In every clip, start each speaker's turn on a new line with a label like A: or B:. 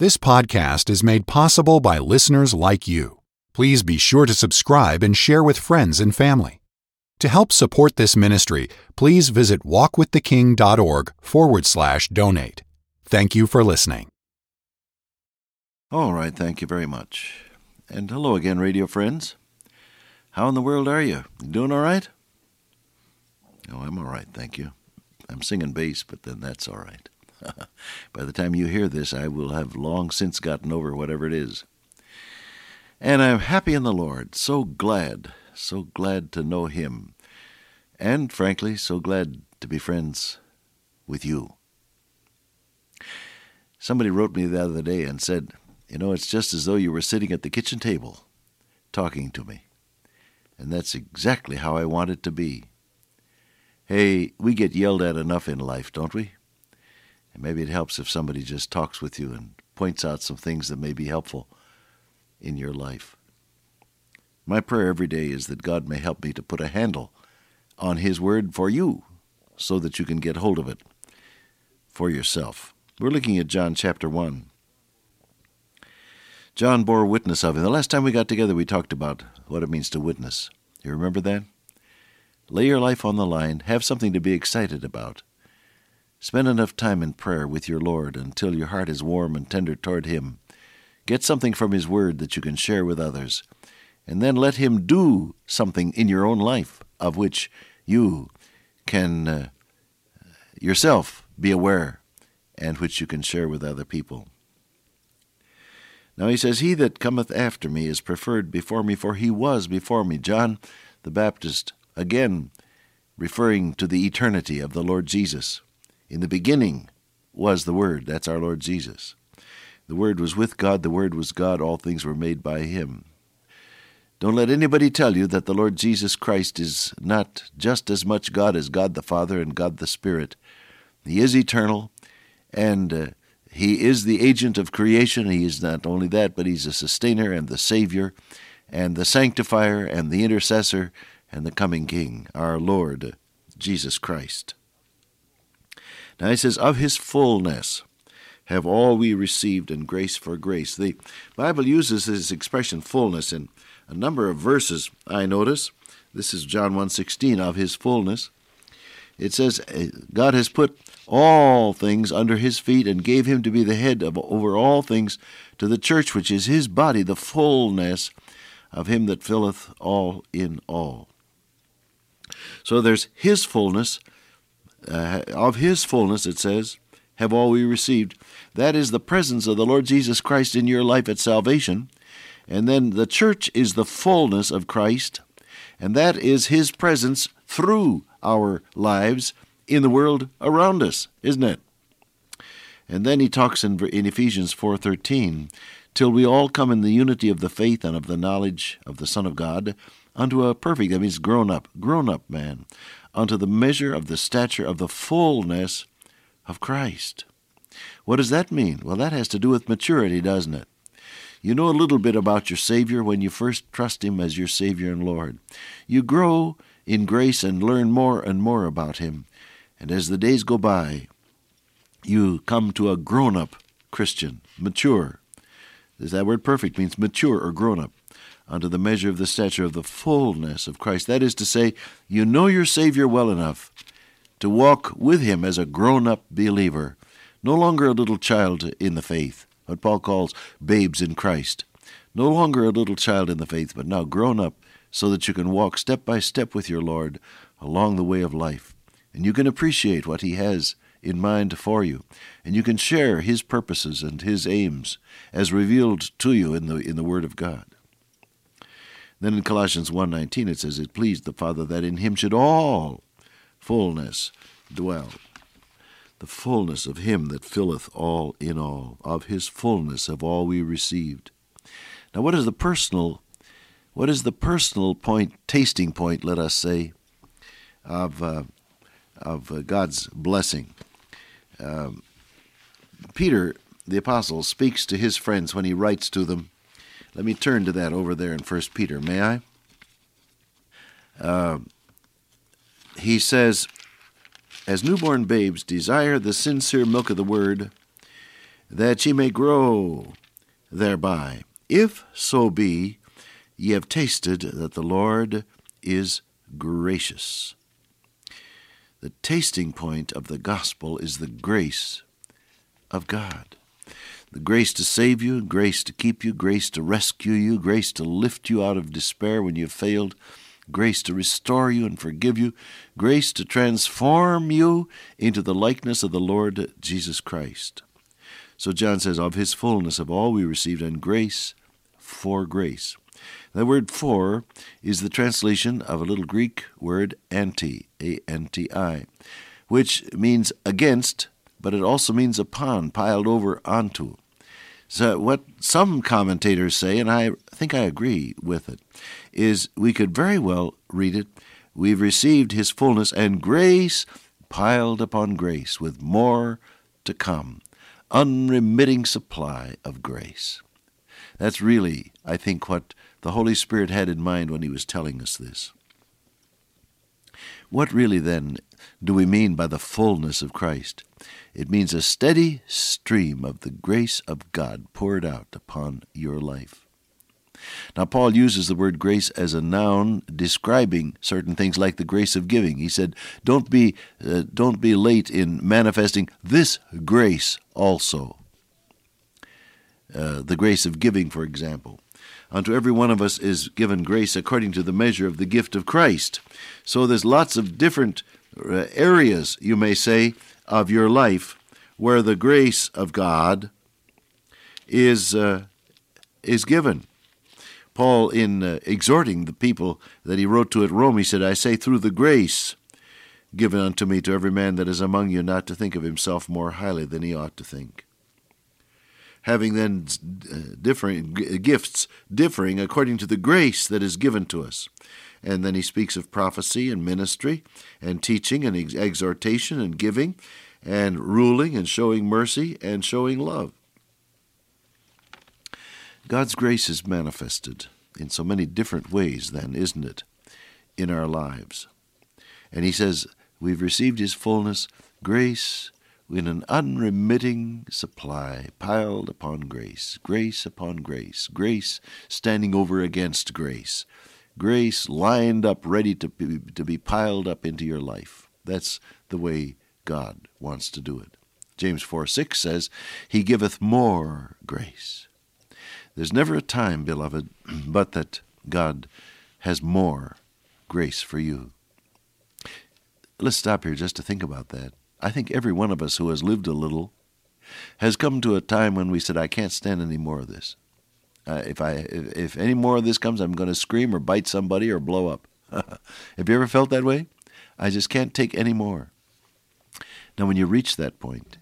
A: This podcast is made possible by listeners like you. Please be sure to subscribe and share with friends and family. To help support this ministry, please visit walkwiththeking.org forward slash donate. Thank you for listening.
B: All right, thank you very much. And hello again, radio friends. How in the world are you? Doing all right? Oh, I'm all right, thank you. I'm singing bass, but then that's all right. By the time you hear this, I will have long since gotten over whatever it is. And I'm happy in the Lord, so glad, so glad to know Him, and frankly, so glad to be friends with you. Somebody wrote me the other day and said, You know, it's just as though you were sitting at the kitchen table talking to me. And that's exactly how I want it to be. Hey, we get yelled at enough in life, don't we? And maybe it helps if somebody just talks with you and points out some things that may be helpful in your life. My prayer every day is that God may help me to put a handle on His Word for you so that you can get hold of it for yourself. We're looking at John chapter 1. John bore witness of him. The last time we got together, we talked about what it means to witness. You remember that? Lay your life on the line, have something to be excited about. Spend enough time in prayer with your Lord until your heart is warm and tender toward Him. Get something from His Word that you can share with others, and then let Him do something in your own life of which you can uh, yourself be aware and which you can share with other people. Now he says, He that cometh after me is preferred before me, for he was before me. John the Baptist, again referring to the eternity of the Lord Jesus. In the beginning was the Word. That's our Lord Jesus. The Word was with God. The Word was God. All things were made by Him. Don't let anybody tell you that the Lord Jesus Christ is not just as much God as God the Father and God the Spirit. He is eternal, and uh, He is the agent of creation. He is not only that, but He's the sustainer and the Savior, and the sanctifier and the intercessor, and the coming King, our Lord Jesus Christ. Now he says, Of his fullness have all we received in grace for grace. The Bible uses this expression fullness in a number of verses, I notice. This is John 1.16, of his fullness. It says, eh, God has put all things under his feet and gave him to be the head of over all things to the church, which is his body, the fullness of him that filleth all in all. So there's his fullness, uh, of his fullness, it says, have all we received. That is the presence of the Lord Jesus Christ in your life at salvation. And then the church is the fullness of Christ, and that is his presence through our lives in the world around us, isn't it? And then he talks in, in Ephesians 4:13, till we all come in the unity of the faith and of the knowledge of the Son of God, unto a perfect, that means grown up, grown up man, unto the measure of the stature of the fullness of Christ. What does that mean? Well, that has to do with maturity, doesn't it? You know a little bit about your Savior when you first trust Him as your Savior and Lord. You grow in grace and learn more and more about Him. And as the days go by, you come to a grown up Christian, mature. Is That word perfect means mature or grown up unto the measure of the stature of the fullness of Christ. That is to say, you know your Savior well enough to walk with him as a grown up believer, no longer a little child in the faith, what Paul calls babes in Christ. No longer a little child in the faith, but now grown up so that you can walk step by step with your Lord along the way of life. And you can appreciate what he has in mind for you, and you can share his purposes and his aims as revealed to you in the in the Word of God. Then in Colossians 1:19 it says it pleased the Father that in him should all fullness dwell. The fullness of him that filleth all in all, of his fullness have all we received. Now what is the personal what is the personal point tasting point, let us say, of uh, of uh, God's blessing? Um, Peter the apostle speaks to his friends when he writes to them let me turn to that over there in First Peter, may I? Uh, he says, As newborn babes desire the sincere milk of the word, that ye may grow thereby, if so be ye have tasted that the Lord is gracious. The tasting point of the gospel is the grace of God. The grace to save you, grace to keep you, grace to rescue you, grace to lift you out of despair when you've failed, grace to restore you and forgive you, grace to transform you into the likeness of the Lord Jesus Christ. So John says, Of his fullness of all we received, and grace for grace. The word for is the translation of a little Greek word anti, A N T I, which means against, but it also means upon, piled over onto. So, what some commentators say, and I think I agree with it, is we could very well read it We've received his fullness and grace piled upon grace, with more to come. Unremitting supply of grace. That's really, I think, what the Holy Spirit had in mind when he was telling us this. What really, then, do we mean by the fullness of Christ? It means a steady stream of the grace of God poured out upon your life. Now, Paul uses the word grace as a noun describing certain things like the grace of giving. He said, Don't be, uh, don't be late in manifesting this grace also. Uh, the grace of giving, for example. Unto every one of us is given grace according to the measure of the gift of Christ. So there's lots of different uh, areas, you may say, of your life where the grace of God is uh, is given. Paul, in uh, exhorting the people that he wrote to at Rome, he said, "I say through the grace given unto me to every man that is among you, not to think of himself more highly than he ought to think." having then uh, differing gifts differing according to the grace that is given to us. And then he speaks of prophecy and ministry and teaching and ex- exhortation and giving and ruling and showing mercy and showing love. God's grace is manifested in so many different ways, then, isn't it, in our lives? And he says, We've received his fullness, grace in an unremitting supply, piled upon grace, grace upon grace, grace standing over against grace, grace lined up, ready to be, to be piled up into your life. That's the way God wants to do it. James 4 6 says, He giveth more grace. There's never a time, beloved, but that God has more grace for you. Let's stop here just to think about that. I think every one of us who has lived a little has come to a time when we said, I can't stand any more of this. Uh, if I if, if, any more of this comes, I'm going to scream or bite somebody or blow up. Have you ever felt that way? I just can't take any more. Now, when you reach that point,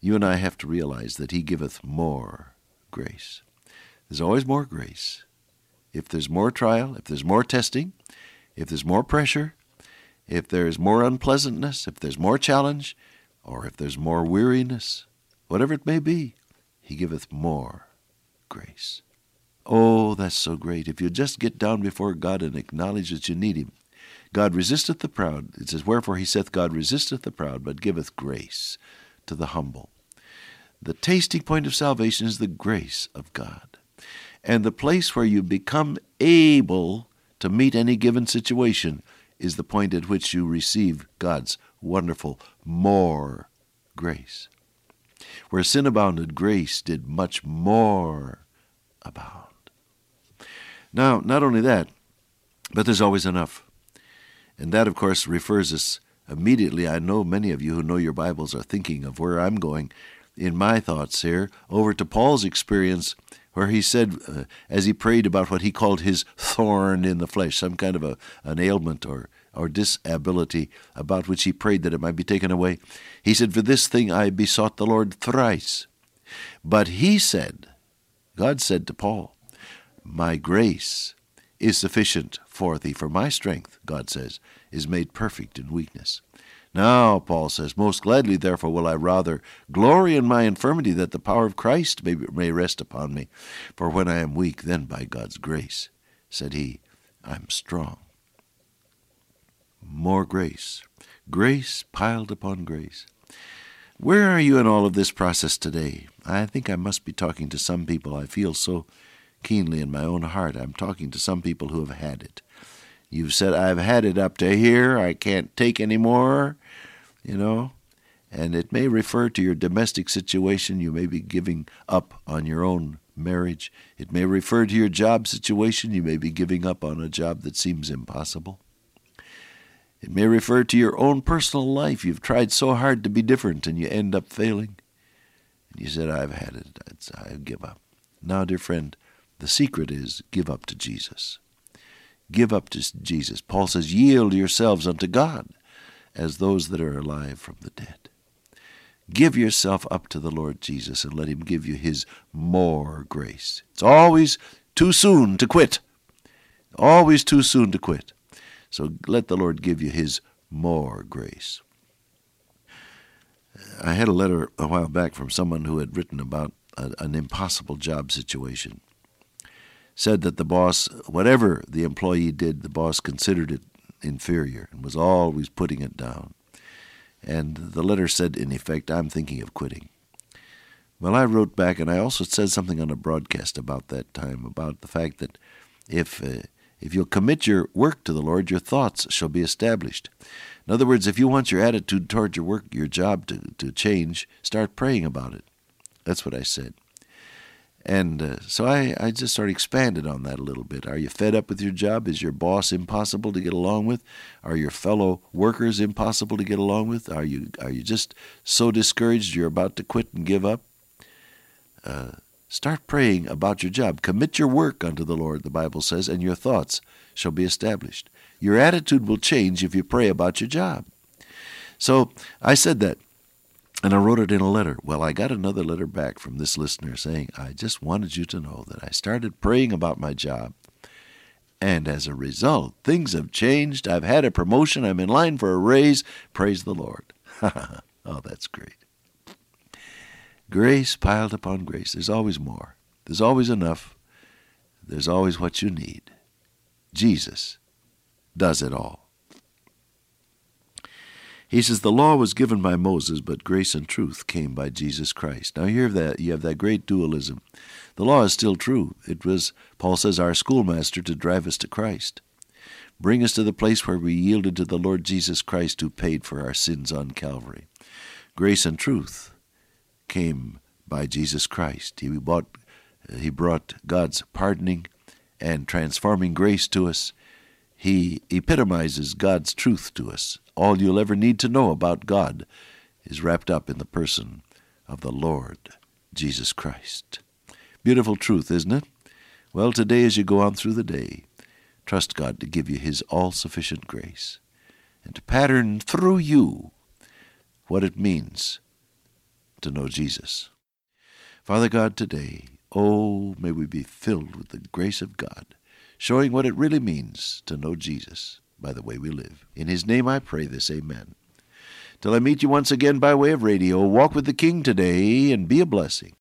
B: you and I have to realize that He giveth more grace. There's always more grace. If there's more trial, if there's more testing, if there's more pressure, if there's more unpleasantness, if there's more challenge, or if there's more weariness, whatever it may be, He giveth more grace. Oh, that's so great. If you just get down before God and acknowledge that you need Him. God resisteth the proud. It says, Wherefore He saith, God resisteth the proud, but giveth grace to the humble. The tasting point of salvation is the grace of God. And the place where you become able to meet any given situation is the point at which you receive God's wonderful more grace. Where sin abounded, grace did much more abound. Now, not only that, but there's always enough. And that, of course, refers us immediately. I know many of you who know your Bibles are thinking of where I'm going in my thoughts here, over to Paul's experience where he said, uh, as he prayed about what he called his thorn in the flesh, some kind of a, an ailment or, or disability about which he prayed that it might be taken away, he said, For this thing I besought the Lord thrice. But he said, God said to Paul, My grace is sufficient for thee, for my strength, God says, is made perfect in weakness. Now, Paul says, Most gladly, therefore, will I rather glory in my infirmity, that the power of Christ may, may rest upon me. For when I am weak, then by God's grace, said he, I'm strong. More grace. Grace piled upon grace. Where are you in all of this process today? I think I must be talking to some people. I feel so keenly in my own heart. I'm talking to some people who have had it. You've said, I've had it up to here. I can't take any more, you know. And it may refer to your domestic situation. You may be giving up on your own marriage. It may refer to your job situation. You may be giving up on a job that seems impossible. It may refer to your own personal life. You've tried so hard to be different and you end up failing. And you said, I've had it. I give up. Now, dear friend, the secret is give up to Jesus. Give up to Jesus. Paul says, Yield yourselves unto God as those that are alive from the dead. Give yourself up to the Lord Jesus and let Him give you His more grace. It's always too soon to quit. Always too soon to quit. So let the Lord give you His more grace. I had a letter a while back from someone who had written about a, an impossible job situation. Said that the boss, whatever the employee did, the boss considered it inferior and was always putting it down. And the letter said, in effect, I'm thinking of quitting. Well, I wrote back, and I also said something on a broadcast about that time about the fact that if uh, if you'll commit your work to the Lord, your thoughts shall be established. In other words, if you want your attitude toward your work, your job to, to change, start praying about it. That's what I said. And uh, so I, I just sort of expanded on that a little bit. Are you fed up with your job? Is your boss impossible to get along with? Are your fellow workers impossible to get along with? Are you are you just so discouraged you're about to quit and give up? Uh, Start praying about your job. Commit your work unto the Lord, the Bible says, and your thoughts shall be established. Your attitude will change if you pray about your job. So I said that, and I wrote it in a letter. Well, I got another letter back from this listener saying, I just wanted you to know that I started praying about my job. And as a result, things have changed. I've had a promotion. I'm in line for a raise. Praise the Lord. oh, that's great. Grace piled upon grace. There's always more. There's always enough. There's always what you need. Jesus does it all. He says the law was given by Moses, but grace and truth came by Jesus Christ. Now you have that you have that great dualism. The law is still true. It was Paul says our schoolmaster to drive us to Christ. Bring us to the place where we yielded to the Lord Jesus Christ who paid for our sins on Calvary. Grace and truth came by Jesus Christ. He brought, he brought God's pardoning and transforming grace to us. He epitomizes God's truth to us. All you'll ever need to know about God is wrapped up in the person of the Lord Jesus Christ. Beautiful truth, isn't it? Well, today, as you go on through the day, trust God to give you His all sufficient grace and to pattern through you what it means to know Jesus. Father God, today, oh, may we be filled with the grace of God, showing what it really means to know Jesus by the way we live. In His name I pray this, amen. Till I meet you once again by way of radio, walk with the King today and be a blessing.